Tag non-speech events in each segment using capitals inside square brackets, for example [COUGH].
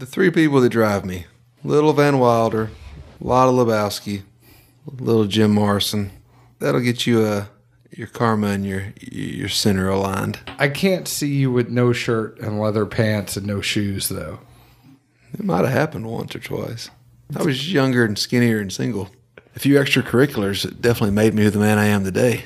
The three people that drive me Little Van Wilder, Lotta Lebowski, Little Jim Morrison. That'll get you uh, your karma and your your center aligned. I can't see you with no shirt and leather pants and no shoes, though. It might have happened once or twice. I was younger and skinnier and single. A few extracurriculars definitely made me the man I am today.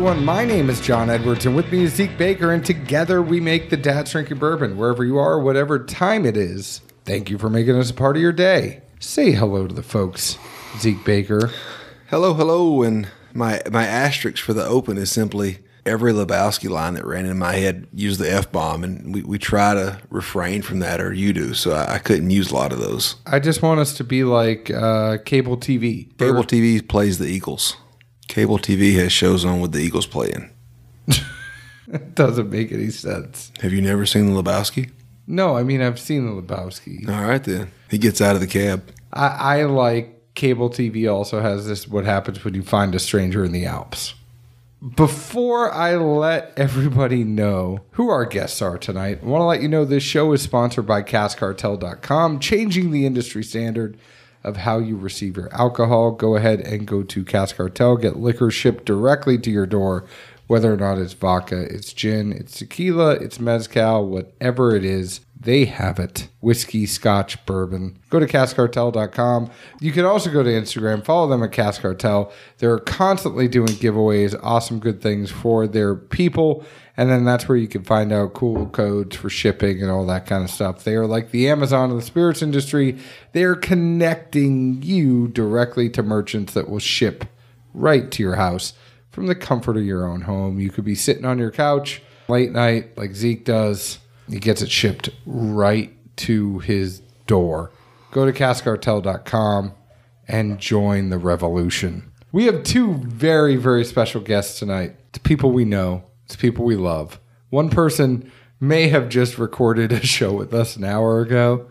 Everyone. My name is John Edwards, and with me is Zeke Baker, and together we make the Dad's Drinking Bourbon, wherever you are, whatever time it is. Thank you for making us a part of your day. Say hello to the folks, Zeke Baker. Hello, hello, and my my asterisk for the open is simply every Lebowski line that ran in my head used the f bomb, and we, we try to refrain from that, or you do. So I, I couldn't use a lot of those. I just want us to be like uh, cable TV. Cable TV plays the Eagles. Cable TV has shows on with the Eagles playing. It [LAUGHS] doesn't make any sense. Have you never seen the Lebowski? No, I mean I've seen the Lebowski. All right then. He gets out of the cab. I, I like cable TV. Also has this: what happens when you find a stranger in the Alps. Before I let everybody know who our guests are tonight, I want to let you know this show is sponsored by CaskCartel.com, changing the industry standard of how you receive your alcohol. Go ahead and go to Cask Cartel, get liquor shipped directly to your door, whether or not it's vodka, it's gin, it's tequila, it's mezcal, whatever it is. They have it. Whiskey, scotch, bourbon. Go to caskcartel.com. You can also go to Instagram, follow them at Cask Cartel. They're constantly doing giveaways, awesome good things for their people. And then that's where you can find out cool codes for shipping and all that kind of stuff. They are like the Amazon of the spirits industry. They're connecting you directly to merchants that will ship right to your house from the comfort of your own home. You could be sitting on your couch late night like Zeke does. He gets it shipped right to his door. Go to caskcartel.com and join the revolution. We have two very, very special guests tonight. It's people we know, it's people we love. One person may have just recorded a show with us an hour ago.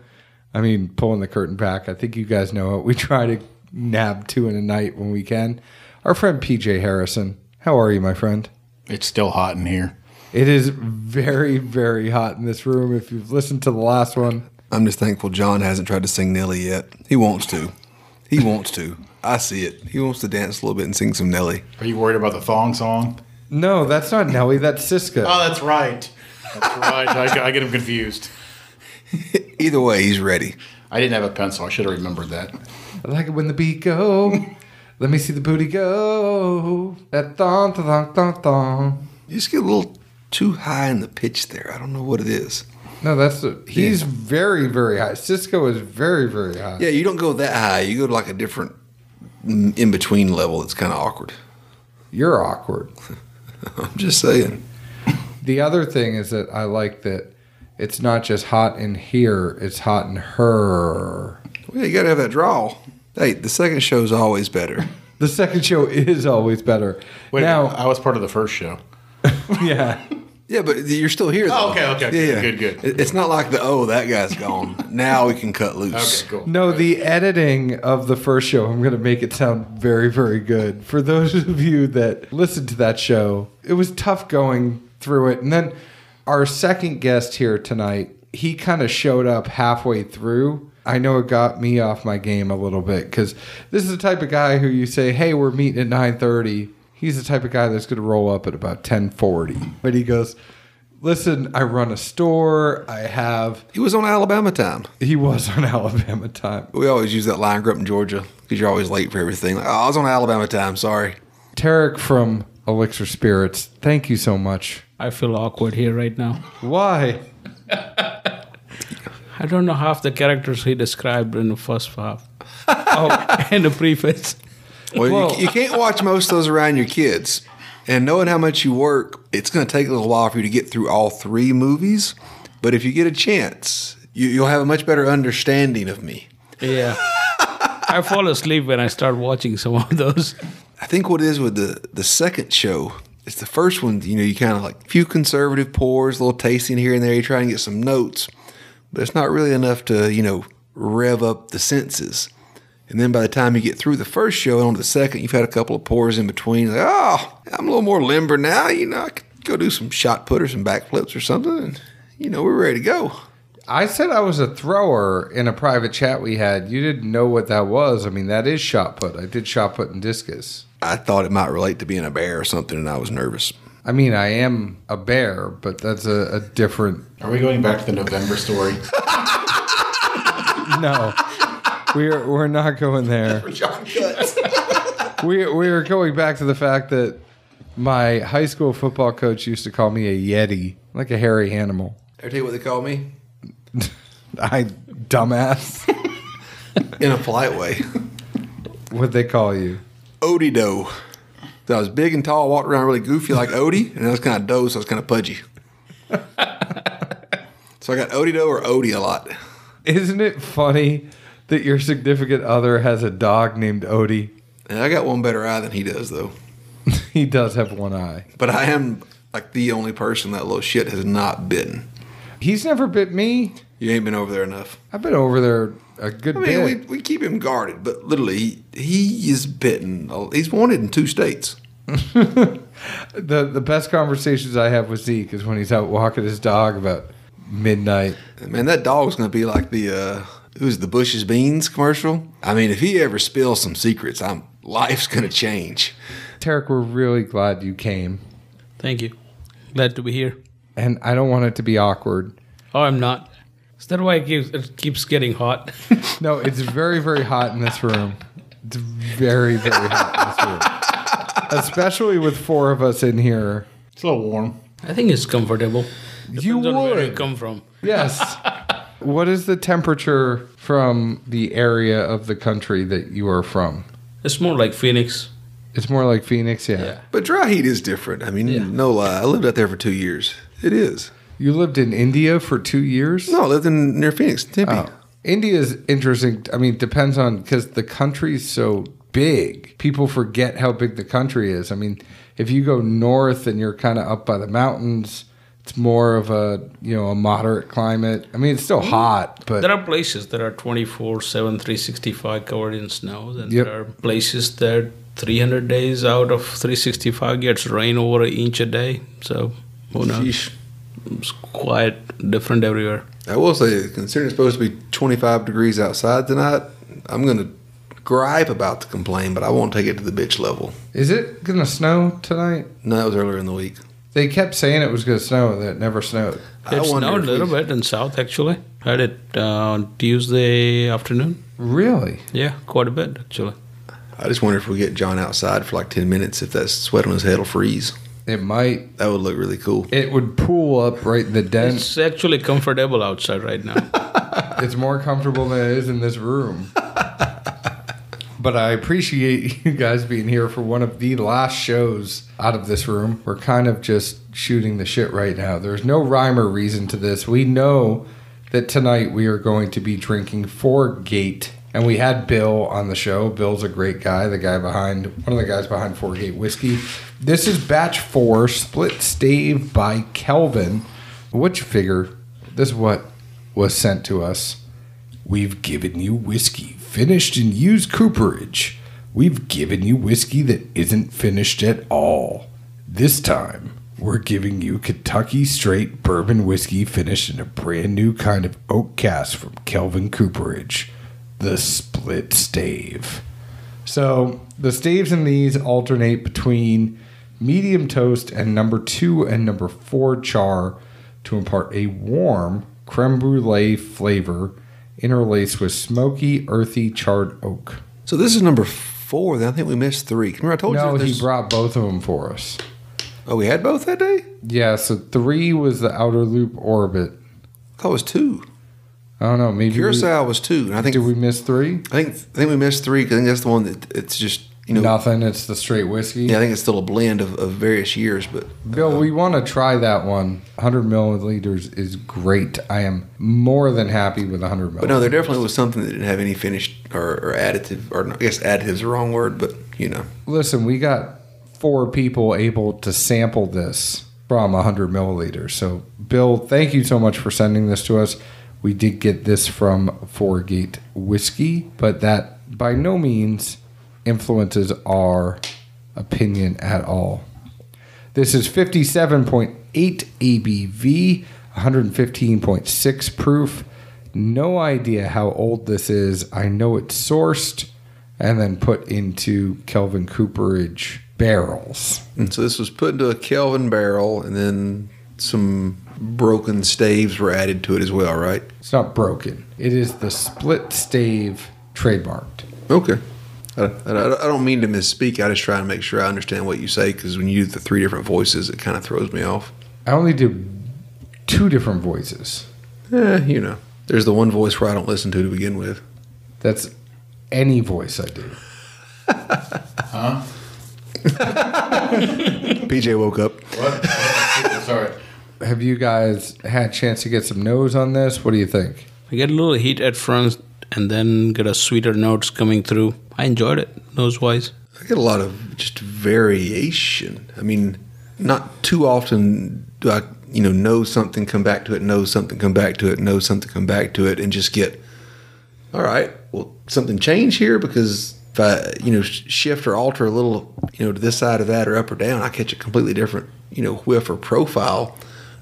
I mean, pulling the curtain back. I think you guys know it. We try to nab two in a night when we can. Our friend PJ Harrison. How are you, my friend? It's still hot in here. It is very, very hot in this room. If you've listened to the last one, I'm just thankful John hasn't tried to sing Nelly yet. He wants to. He wants to. I see it. He wants to dance a little bit and sing some Nelly. Are you worried about the thong song? no, that's not Nelly. That's Sisqó. Oh, that's right. That's right. I, I get him confused. Either way, he's ready. I didn't have a pencil. I should have remembered that. I like it when the beat go. Let me see the booty go. That thong, thong, thong, thong. You just get a little too high in the pitch there. I don't know what it is. No, that's the, he's very, very high. Sisqó is very, very high. Yeah, you don't go that high. You go to like a different mm, in between level. It's kind of awkward. You're awkward. [LAUGHS] I'm just saying. The other thing is that I like that it's not just hot in here; it's hot in her. Well, you got to have that draw. Hey, the second show's always better. [LAUGHS] The second show is always better. Wait, now, I was part of the first show. [LAUGHS] yeah. Yeah, but you're still here. Oh, though. Oh, okay, okay, Yeah, yeah. good, good. It- It's not like the oh that guy's gone. now we can cut loose. Okay, cool. No, the editing of the first show, I'm going to make it sound very, very good. For those of you that listened to that show, it was tough going through it. And then our second guest here tonight, he kind of showed up halfway through. I know it got me off my game a little bit because this is the type of guy who you say, "Hey, we're meeting at 9:30." He's the type of guy that's going to roll up at about 10:40. But he goes, "Listen, I run a store. I have." He was on Alabama time. He was on [LAUGHS] Alabama time. We always use that line. Grew up in Georgia because you're always late for everything. Like, oh, I was on Alabama time. Sorry. Tarek from Elixir Spirits, thank you so much. I feel awkward here right now. Why? I don't know half the characters he described in the first half. oh, [LAUGHS] in the preface. Well, Well- you, you can't watch most of those around your kids. And knowing how much you work, it's going to take a little while for you to get through all three movies. But if you get a chance, you, you'll have a much better understanding of me. Yeah. I fall asleep when I start watching some of those. I think what it is with the, the second show it's the first one, you know, you kind of like a few conservative pours, a little tasting here and there. You try and get some notes, but it's not really enough to, you know, rev up the senses. And then by the time you get through the first show and on to the second, you've had a couple of pours in between. Like, oh, I'm a little more limber now. You know, I could go do some shot put or some backflips or something. And, you know, we're ready to go. I said I was a thrower in a private chat we had. You didn't know what that was. I mean, that is shot put. I did shot put and discus. I thought it might relate to being a bear or something, and I was nervous. I mean, I am a bear, but that's a, a different. Are we going back to the November story? [LAUGHS] No, we're we're not going there. [LAUGHS] [LAUGHS] We we are going back to the fact that my high school football coach used to call me a yeti, like a hairy animal. I tell you what they call me [LAUGHS] I dumbass. in a polite way. What they call you? Odie dough. So I was big and tall, walked around really goofy like Odie, and I was kind of dough, so I was kind of pudgy. so I got Odie dough or Odie a lot. Isn't it funny that your significant other has a dog named Odie? And I got one better eye than he does, though. [LAUGHS] He does have one eye. But I am like the only person that little shit has not bitten. He's never bit me. You ain't been over there enough. I've been over there a good I mean, we, we keep him guarded, but literally, he, he is bitten. He's wanted in two states. [LAUGHS] the the best conversations I have with Zeke is when he's out walking his dog about midnight. Man, that dog's gonna be like the uh who's the Bush's Beans commercial. I mean, if he ever spills some secrets, I'm life's gonna change. Tarek, we're really glad you came, Thank you. Glad to be here. and I don't want it to be awkward. Oh, I'm not. Is that why it keeps, it keeps getting hot? [LAUGHS] No, it's very very hot in this room. It's very very hot in this room, especially with four of us in here. It's a little warm. I think it's comfortable. You Depends on where you would. come from. Yes. [LAUGHS] what is the temperature from the area of the country that you are from? It's more like Phoenix. It's more like Phoenix, yeah. Yeah. But dry heat is different. I mean, Yeah. no lie. I lived out there for two years. It is. You lived in India for two years? No, I lived in near Phoenix, Tempe. Oh. India's interesting. I mean, depends on because the country's so big. People forget how big the country is. I mean, if you go north and you're kind of up by the mountains, it's more of a you know a moderate climate. I mean, it's still mm-hmm. hot, but There are places that are 24 7, 365 covered in snow. Then Yep. there are places that 300 days out of 365 gets rain over an inch a day. So, who knows? Sheesh. It's quite different everywhere. I will say, considering it's supposed to be 25 degrees outside tonight, I'm going to gripe about the complaint, but I won't take it to the bitch level. is it gonna snow tonight? No, that was earlier in the week. They kept saying it was gonna snow, and it never snowed. It snowed a little we- bit in south actually. Had it uh, on Tuesday afternoon. Really? Yeah, quite a bit actually. I just wonder if we get John outside for like 10 minutes, if that sweat on his head will freeze. It might. That would look really cool. It would pool up right in the dent. It's actually comfortable outside right now. [LAUGHS] It's more comfortable than it is in this room. But I appreciate [LAUGHS] you guys being here for one of the last shows out of this room. We're kind of just shooting the shit right now. There's no rhyme or reason to this. We know that tonight we are going to be drinking Four Gate. And we had Bill on the show. Bill's a great guy, the guy behind one of the guys behind Four Gate Whiskey. This is batch four, split stave by Kelvin. What you figure? This is what was sent to us. We've given you whiskey finished and used cooperage. We've given you whiskey that isn't finished at all. This time, we're giving you Kentucky straight bourbon whiskey finished in a brand new kind of oak cask from Kelvin Cooperage, the split stave. So the staves in these alternate between medium toast and number two and number four char to impart a warm creme brulee flavor interlaced with smoky, earthy charred oak. So this is number four. Then I think we missed three. Remember I told No, you? he brought both of them for us. Oh, we had both that day? Yeah, so three was the outer loop orbit. I thought it was two. I don't know. Maybe we, Curacao was two. And I think did we miss three? I think I think we missed three because I think that's the one that it's just you know. Nothing. It's the straight whiskey. Yeah, I think it's still a blend of, of various years, but Bill, uh, we want to try that one. 100 milliliters is great. I am more than happy with 100 milliliters. but no, there definitely was something that didn't have any finished or, or additive or I guess additive is the wrong word, but you know. Listen, we got four people able to sample this from 100 milliliters. So, Bill, thank you so much for sending this to us. We did get this from Four Gate Whiskey, but that by no means influences our opinion at all. This is 57.8 ABV, 115.6 proof. No idea how old this is. I know it's sourced and then put into Kelvin Cooperage barrels. And so this was put into a Kelvin barrel, and then some broken staves were added to it as well, right? It's not broken. It is the split stave trademarked. Okay. I, I, I don't mean to misspeak. I just try to make sure I understand what you say because when you do the three different voices, it kind of throws me off. I only do two different voices. Eh, you know, there's the one voice where I don't listen to to begin with. That's any voice I do. [LAUGHS] Huh? [LAUGHS] PJ woke up. What? Sorry. Have you guys had a chance to get some nose on this? What do you think? I get a little heat at front and then get a sweeter notes coming through. I enjoyed it, nose wise. I get a lot of just variation. I mean, not too often do I, you know, know something, come back to it, know something, come back to it, know something, come back to it, and just get, all right, well, something change here because if I, you know, shift or alter a little, you know, to this side of that or up or down, I catch a completely different, you know, whiff or profile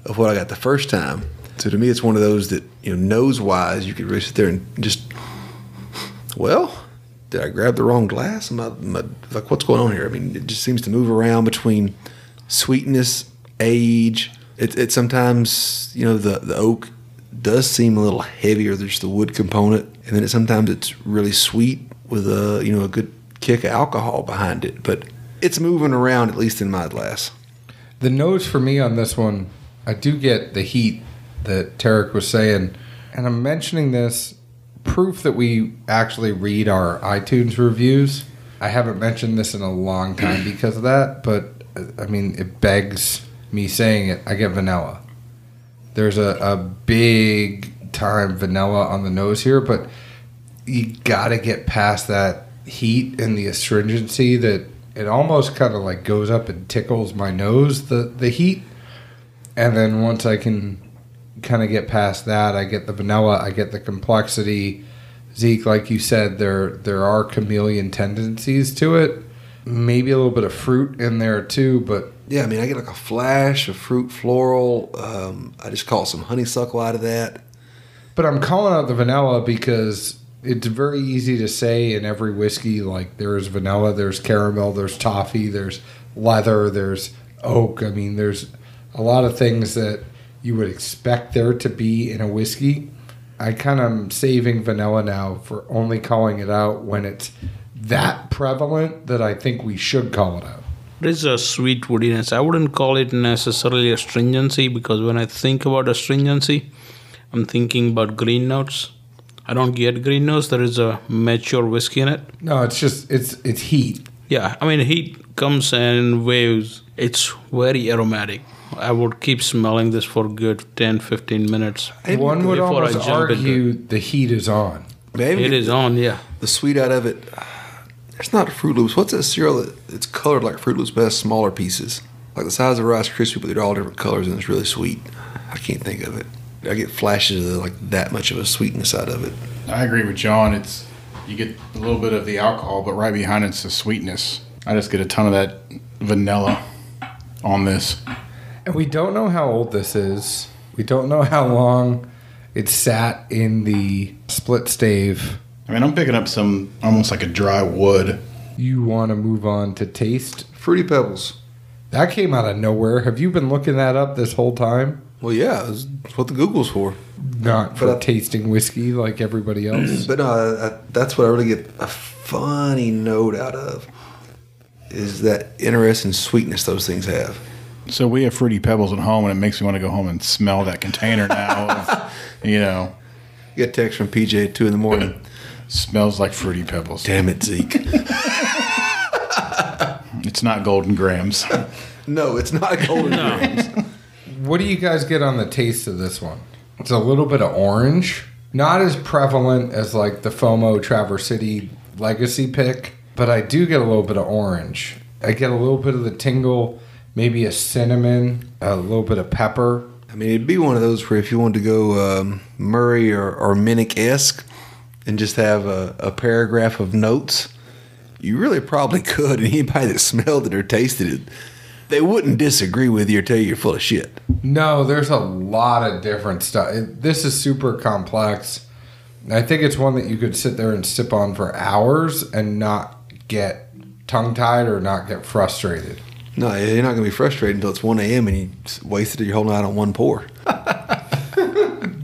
of what I got the first time. So to me, it's one of those that, you know, nose wise, you could really sit there and just, well, did I grab the wrong glass? Am I, am I- like, what's going on here? I mean, it just seems to move around between sweetness, age. It, it sometimes, you know, the, the oak does seem a little heavier. There's the wood component, and then it, sometimes it's really sweet with a, you know, a good kick of alcohol behind it. But it's moving around, at least in my glass. The nose for me on this one, I do get the heat that Tarek was saying, and I'm mentioning this proof that we actually read our iTunes reviews. I haven't mentioned this in a long time because of that, but I mean, it begs me saying it. I get vanilla. There's a, a big time vanilla on the nose here, but you got to get past that heat and the astringency that it almost kind of like goes up and tickles my nose the the heat and then once i can kind of get past that i get the vanilla i get the complexity zeke like you said there there are chameleon tendencies to it maybe a little bit of fruit in there too but Yeah, I mean, I get like a flash of fruit floral. Um, I just call some honeysuckle out of that. But I'm calling out the vanilla because it's very easy to say in every whiskey, like there's vanilla, there's caramel, there's toffee, there's leather, there's oak. I mean, there's a lot of things that you would expect there to be in a whiskey. I kind of am saving vanilla now for only calling it out when it's that prevalent that I think we should call it out. Is a sweet woodiness. I wouldn't call it necessarily astringency because when I think about astringency, I'm thinking about green notes. I don't get green notes. There is a mature whiskey in it. No, it's just it's it's heat. Yeah, I mean, heat comes in waves. It's very aromatic. I would keep smelling this for good 10, 15 minutes. One would before I almost jump into argue the heat is on. Maybe It is on, yeah. the sweet out of it. It's not Fruit Loops. What's that cereal that it's colored like Fruit Loops, but has smaller pieces, like the size of Rice Krispie, but they're all different colors and it's really sweet. I can't think of it. I get flashes of like that much of a sweetness out of it. I agree with John. It's you get a little bit of the alcohol, but right behind it's the sweetness. I just get a ton of that vanilla on this. And we don't know how old this is. We don't know how long it sat in the split stave. I mean, I'm picking up some almost like a dry wood. You want to move on to taste? Fruity Pebbles. That came out of nowhere. Have you been looking that up this whole time? Well, yeah, that's that's what the Google's for. Not for But I- tasting whiskey like everybody else. [CLEARS THROAT] But no, I, I, that's what I really get a funny note out of is that interesting sweetness those things have. So we have fruity pebbles at home, and it makes me want to go home and smell that container now. [LAUGHS] you know, get text from PJ at two in the morning. [CLEARS THROAT] smells like fruity pebbles. Damn it, Zeke. [LAUGHS] It's not Golden Grahams. [LAUGHS] no, it's not Golden Grahams. what do you guys get on the taste of this one? It's a little bit of orange. Not as prevalent as like the FOMO Traverse City legacy pick, but I do get a little bit of orange. I get a little bit of the tingle, maybe a cinnamon, a little bit of pepper. I mean, it'd be one of those where if you wanted to go um, Murray or, or Minnick esque and just have a, a paragraph of notes, you really probably could. And [LAUGHS] anybody that smelled it or tasted it, they wouldn't disagree with you or tell you you're full of shit. No, there's a lot of different stuff. It- This is super complex. I think it's one that you could sit there and sip on for hours and not get tongue tied or not get frustrated. No, you're not going to be frustrated until it's 1 a.m. and you s- wasted your whole night on one pour. [LAUGHS]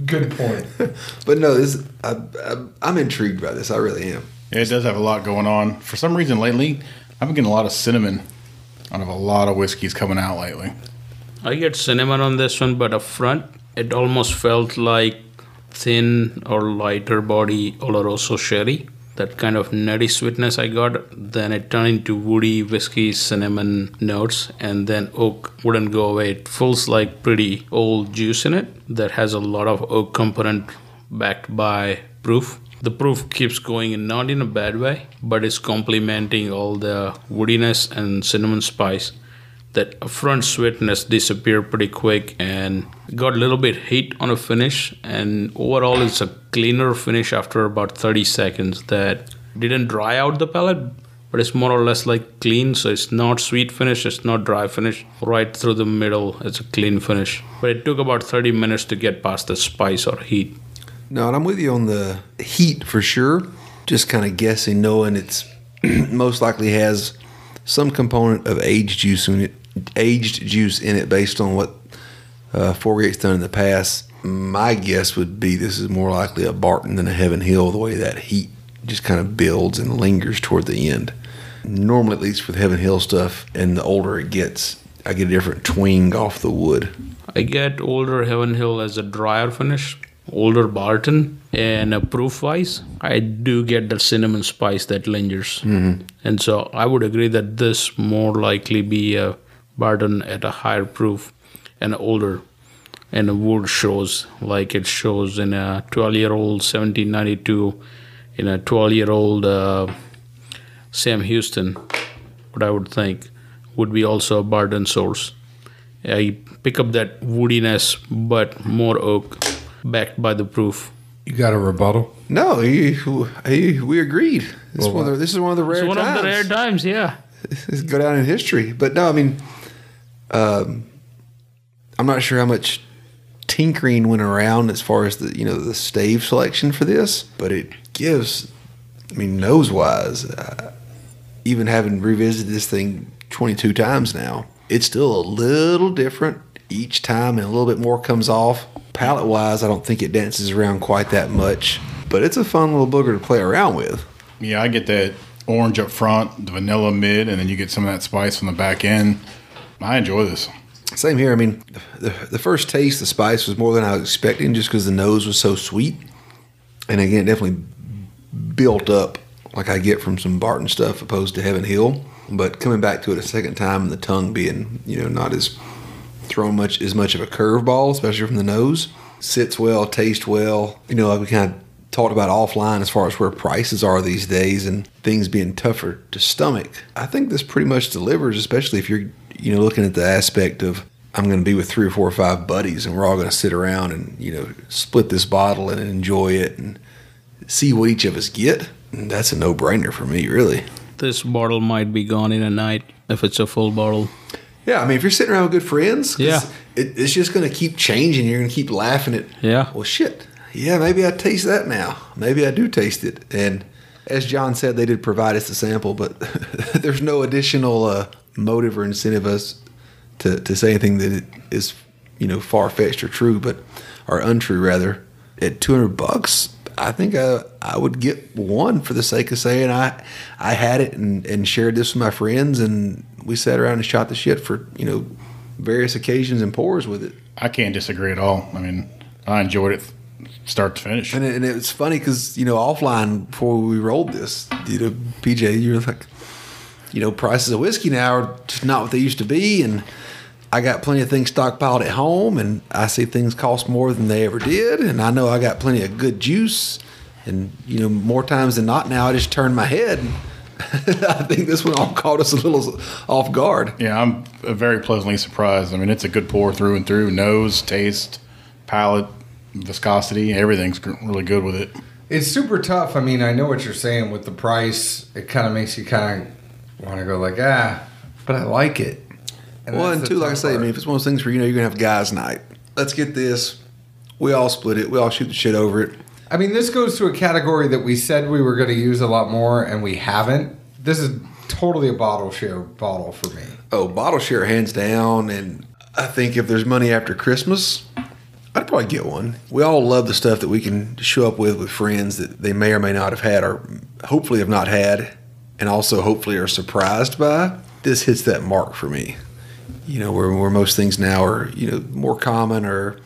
Good point. [LAUGHS] But no, this I, I, I'm intrigued by this. I really am. Yeah, it does have a lot going on. For some reason lately, I've been getting a lot of cinnamon out of a lot of whiskeys coming out lately. I get cinnamon on this one, but up front, it almost felt like thin or lighter body Oloroso sherry. That kind of nutty sweetness I got. Then it turned into woody whiskey cinnamon notes, and then oak wouldn't go away. It feels like pretty old juice in it that has a lot of oak component backed by proof. The proof keeps going in not in a bad way, but it's complementing all the woodiness and cinnamon spice that front sweetness disappeared pretty quick and got a little bit heat on a finish. And overall it's a cleaner finish after about 30 seconds that didn't dry out the palate but it's more or less like clean. So it's not sweet finish it's not dry finish. Right through the middle it's a clean finish. But it took about 30 minutes to get past the spice or heat. No, and I'm with you on the heat for sure. Just kind of guessing, knowing it's [CLEARS THROAT] most likely has some component of aged juice in it, aged juice in it, based on what uh, Four Gate's done in the past. My guess would be this is more likely a Barton than a Heaven Hill. The way that heat just kind of builds and lingers toward the end. Normally, at least with Heaven Hill stuff, and the older it gets, I get a different twing off the wood. I get older Heaven Hill as a drier finish, older Barton, and uh, proof wise, I do get the cinnamon spice that lingers. Mm-hmm. And so I would agree that this more likely be a Barton at a higher proof and older. And wood shows like it shows in a 12 year old 1792, in a 12 year old uh, Sam Houston, what I would think would be also a Barton source. I pick up that woodiness, but more oak, backed by the proof. You got a rebuttal? No, he, he, we agreed. This, is one of the, this is one of the rare It's one times. of the rare times, yeah. This go down in history. But no, I mean, um, I'm not sure how much tinkering went around as far as the you know the stave selection for this, but it gives. I mean, nose wise, uh, even having revisited this thing 22 times now, it's still a little different each time, and a little bit more comes off. Palate wise, I don't think it dances around quite that much, but it's a fun little booger to play around with. Yeah, I get that orange up front, the vanilla mid, and then you get some of that spice on the back end. I enjoy this. Same here. I mean, the, the first taste, the spice was more than I was expecting just because the nose was so sweet. And again, definitely built up like I get from some Barton stuff opposed to Heaven Hill. But coming back to it a second time and the tongue being, you know, not as thrown much as much of a curveball, especially from the nose, sits well, tastes well. You know, like we kind of talked about offline as far as where prices are these days and things being tougher to stomach. I think this pretty much delivers, especially if you're, you know, looking at the aspect of I'm going to be with three or four or five buddies and we're all going to sit around and, you know, split this bottle and enjoy it and see what each of us get. And that's a no brainer for me, really. This bottle might be gone in a night if it's a full bottle. Yeah, I mean, if you're sitting around with good friends, Yeah. it, it's just going to keep changing. You're going to keep laughing at, Yeah. well, shit. Yeah, maybe I taste that now. Maybe I do taste it. And as John said, they did provide us a sample, but [LAUGHS] there's no additional uh, motive or incentive us to, to say anything that is you know, far fetched or true, but or untrue rather. At 200 bucks, I think I, I would get one for the sake of saying I I had it and, and shared this with my friends and we sat around and shot the shit for you know various occasions and pours with it. I can't disagree at all. I mean, I enjoyed it start to finish. And it, and it was funny because you know offline before we rolled this, you know PJ, you're like, you know prices of whiskey now are just not what they used to be, and I got plenty of things stockpiled at home, and I see things cost more than they ever did, and I know I got plenty of good juice, and you know more times than not now I just turn my head [LAUGHS] I think this one all caught us a little off guard. Yeah, I'm uh, very pleasantly surprised. I mean, it's a good pour through and through. Nose, taste, palate, viscosity, everything's really good with it. It's super tough. I mean, I know what you're saying with the price. It kind of makes you kind of want to go like, ah, but I like it. And Well, and two, like I say, I mean, if it's one of those things where you know you're gonna have guys' night, let's get this. We all split it. We all shoot the shit over it. I mean, this goes to a category that we said we were going to use a lot more, and we haven't. This is totally a bottle share bottle for me. Oh, bottle share hands down. And I think if there's money after Christmas, I'd probably get one. We all love the stuff that we can show up with with friends that they may or may not have had, or hopefully have not had, and also hopefully are surprised by. This hits that mark for me. You know, where, where most things now are, you know, more common or,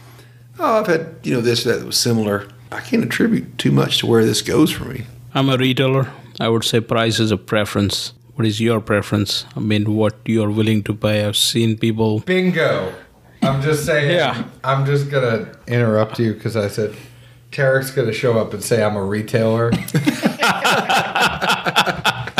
oh, I've had, you know, this, that was similar. I can't attribute too much to where this goes for me. I'm a retailer. I would say price is a preference. What is your preference? I mean, what you're willing to pay. I've seen people. Bingo. I'm just saying. Yeah. I'm just going to interrupt you because I said Tarek's going to show up and say I'm a retailer. [LAUGHS]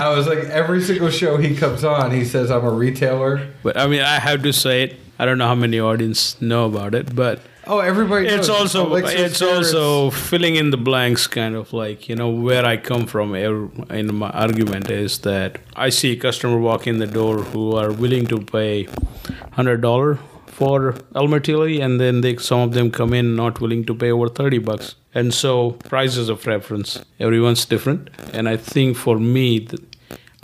I was like, every single show he comes on, he says I'm a retailer. But I mean, I have to say it. I don't know how many audience know about it, but Oh, everybody. it's knows. also it's also filling in the blanks kind of like you know where i come from in my argument is that i see a customer walk in the door who are willing to pay $100 for Elmer T. Lee and then they some of them come in not willing to pay over 30 bucks and so price is a preference everyone's different and i think for me th-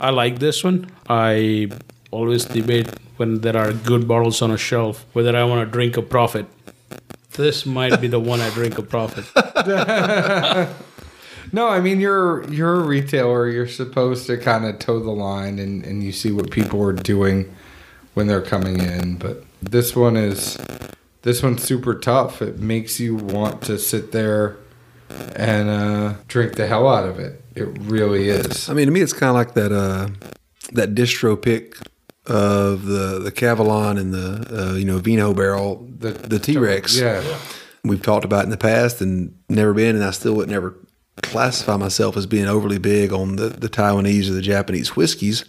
i like this one i always debate when there are good bottles on a shelf whether i want to drink a profit this might be the one I drink a profit. [LAUGHS] No, I mean you're you're a retailer. You're supposed to kind of toe the line, and and you see what people are doing when they're coming in. But this one is this one's super tough. It makes you want to sit there and uh, drink the hell out of it. It really is. I mean, to me, it's kind of like that uh, that distro pick of the the Kavalan and the uh, you know Vino barrel, the the T Rex. Yeah. we've talked about in the past and never been, and I still would never classify myself as being overly big on the the Taiwanese or the Japanese whiskeys.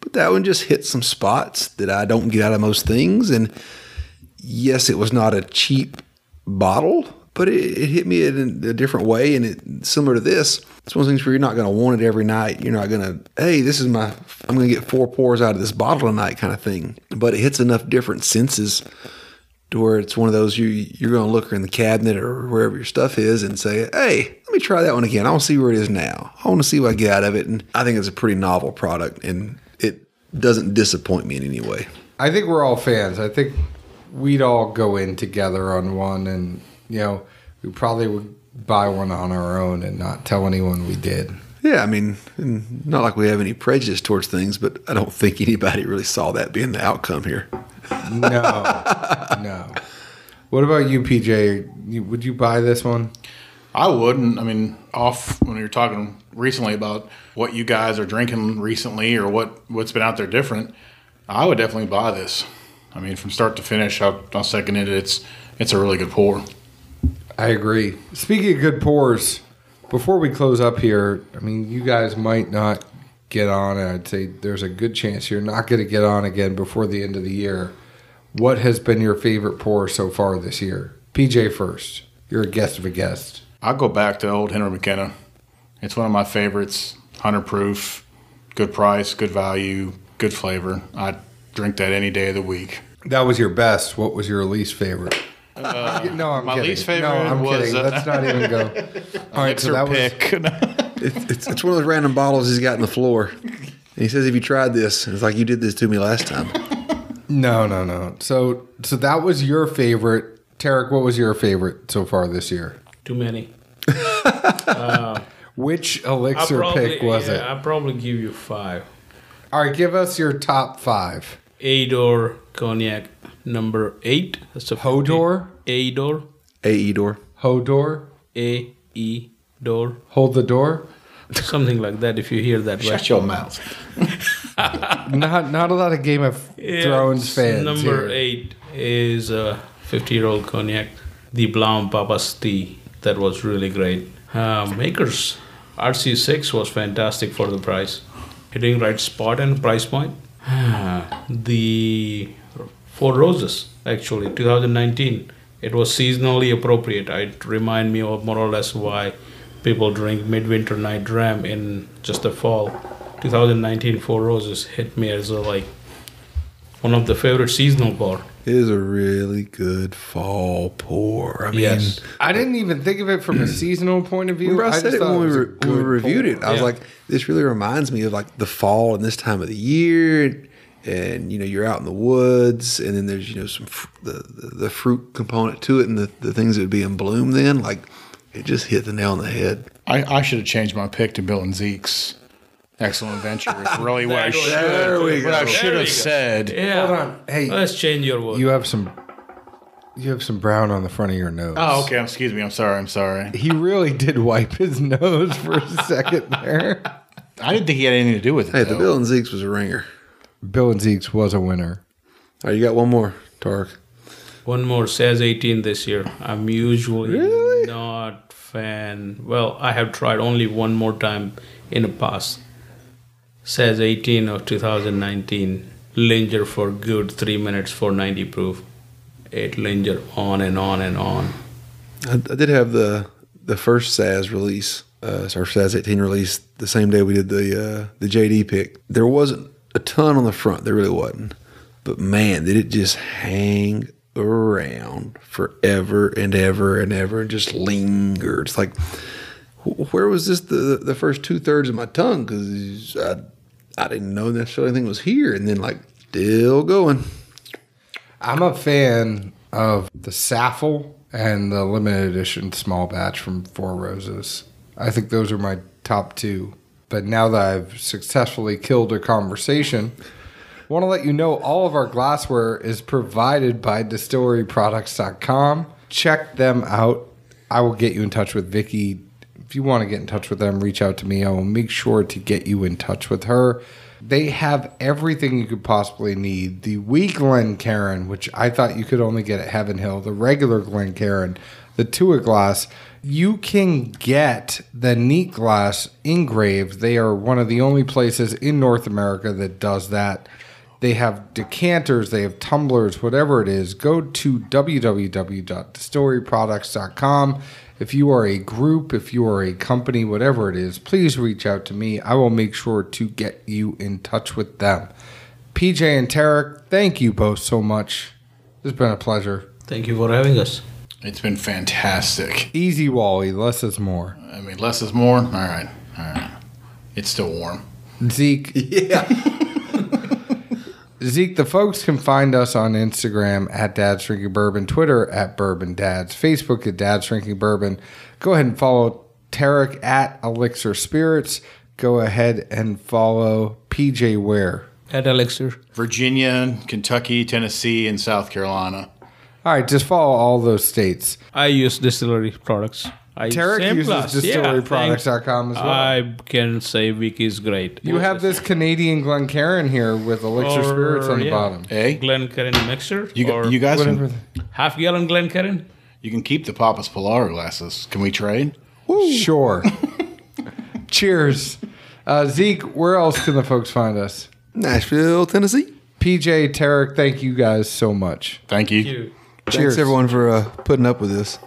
But that one just hit some spots that I don't get out of most things, and yes, it was not a cheap bottle, but it, it hit me in a different way. And it similar to this, it's one of those things where you're not going to want it every night. You're not going to, hey, this is my, I'm going to get four pours out of this bottle tonight kind of thing. But it hits enough different senses to where it's one of those you you're going to look in the cabinet or wherever your stuff is and say, hey, let me try that one again. I want to see where it is now. I want to see what I get out of it. And I think it's a pretty novel product, and it doesn't disappoint me in any way. I think we're all fans. I think we'd all go in together on one, and you know, we probably would buy one on our own and not tell anyone we did. Yeah, I mean, not like we have any prejudice towards things, but I don't think anybody really saw that being the outcome here. No, no. What about you, PJ? Would you buy this one? I wouldn't. I mean, off when you're talking recently about what you guys are drinking recently or what what's been out there different, I would definitely buy this. I mean, from start to finish, I'll, I'll second it. It's it's a really good pour. I agree. Speaking of good pours, before we close up here, I mean, you guys might not get on. and I'd say there's a good chance you're not going to get on again before the end of the year. What has been your favorite pour so far this year? PJ first. You're a guest of a guest. I'll go back to old Henry McKenna. It's one of my favorites. Hundred proof, good price, good value, good flavor. I drink that any day of the week. That was your best. What was your least favorite? No, I'm Uh, my kidding. least favorite No, I'm was, kidding. uh, Let's not even go. [LAUGHS] All right, so Elixir that was pick. [LAUGHS] It's, it's, it's one of those random bottles he's got in the floor. And he says, "Have you tried this?" And it's like you did this to me last time. no, no, no. So, so that was your favorite. Tarek, what was your favorite so far this year? Too many. [LAUGHS] Which elixir probably, pick was yeah, it? I'll probably give you five. All right, give us your top five. Ador cognac number eight. That's a Hodor, Ador. A Edor. Hodor, A E door. hold the door. Something like that if you hear that right. Shut your mouth. [LAUGHS] Not not a lot of Game of Yeah, Thrones fans. Number here. eight is a 50 year old cognac, the Blanc Papasti. That was really great. Uh, Makers RC6 was fantastic for the price. hitting right spot and price point. The Four Roses, actually, 2019. It was seasonally appropriate. It remind me of more or less why people drink midwinter night dram in just the fall. 2019 Four Roses hit me as a, like one of the favorite seasonal bar. It is a really good fall pour. I mean, Yes. I didn't even think of it from a [CLEARS THROAT] seasonal point of view. Remember I, just said it when we, re- when we good reviewed it. pour. I was like, this really reminds me of like the fall and this time of the year, and, and you know you're out in the woods, and then there's you know some fr- the, the the fruit component to it, and the, the things that would be in bloom. Then like it just hit the nail on the head. I, I should have changed my pick to Bill and Zeke's Excellent Venture. Is really what I should. There we What I should There have we go. said. Yeah. Hold on. Hey, Let's change your word. you have some. You have some brown on the front of your nose. Oh, okay. Excuse me. I'm sorry. I'm sorry. He really did wipe his nose for a [LAUGHS] second there. I didn't think he had anything to do with it. Hey, the though. Bill and Zeke's was a ringer. Bill and Zeke's was a winner. All right, you got one more, Tark. One more says 18 this year. I'm usually Really? not fan. Well, I have tried only one more time in the past. Saz 18 of 2019. Linger for good 3 minutes for 90 proof. It linger on and on and on. I, I did have the the first Saz release, uh, our Saz 18 release, the same day we did the uh, the JD pick. There wasn't a ton on the front, there really wasn't, but man, did it just hang around forever and ever and ever and just linger. It's like, where was this the the first two thirds of my tongue? Because I I didn't know necessarily anything was here, and then like still going. I'm a fan of the Saffle and the limited edition small batch from Four Roses. I think those are my top two. But now that I've successfully killed a conversation, want to let you know all of our glassware is provided by distilleryproducts.com. Check them out. I will get you in touch with Vicky. If you want to get in touch with them, reach out to me. I will make sure to get you in touch with her. They have everything you could possibly need. The wee Glencairn, which I thought you could only get at Heaven Hill, the regular Glen Glencairn, the Tua glass. You can get the neat glass engraved. They are one of the only places in North America that does that. They have decanters, they have tumblers, whatever it is. Go to www.distilleryproducts.com. If you are a group, if you are a company, whatever it is, please reach out to me. I will make sure to get you in touch with them. PJ and Tarek, thank you both so much. It's been a pleasure. Thank you for having us. It's been fantastic. Easy, Wally. Less is more. I mean, less is more. All right. All right. It's still warm. Zeke, Yeah. [LAUGHS] [LAUGHS] Zeke, the folks can find us on Instagram at Dad's Drinking Bourbon, Twitter at Bourbon Dads, Facebook at Dad's Drinking Bourbon. Go ahead and follow Tarek at Elixir Spirits. Go ahead and follow PJ Ware. At Elixir. Virginia, Kentucky, Tennessee, and South Carolina. All right, just follow all those states. I use distillery products. I Tarek same uses class. Yeah, distilleryproducts.com as well. I can say Vicky is great. you have this Canadian Glencairn here with Elixir Or, Spirits on the yeah. bottom. Hey, Glencairn mixer. you, or you guys Whatever. can, half gallon Glencairn. you can keep the Papas Pilar glasses. Can we trade? Sure. [LAUGHS] Cheers. Uh, Zeke, where else can the folks find us? Nashville, Tennessee. PJ, Tarek, thank you guys so much. Thank you. You. Cheers. Thanks everyone for uh, putting up with this.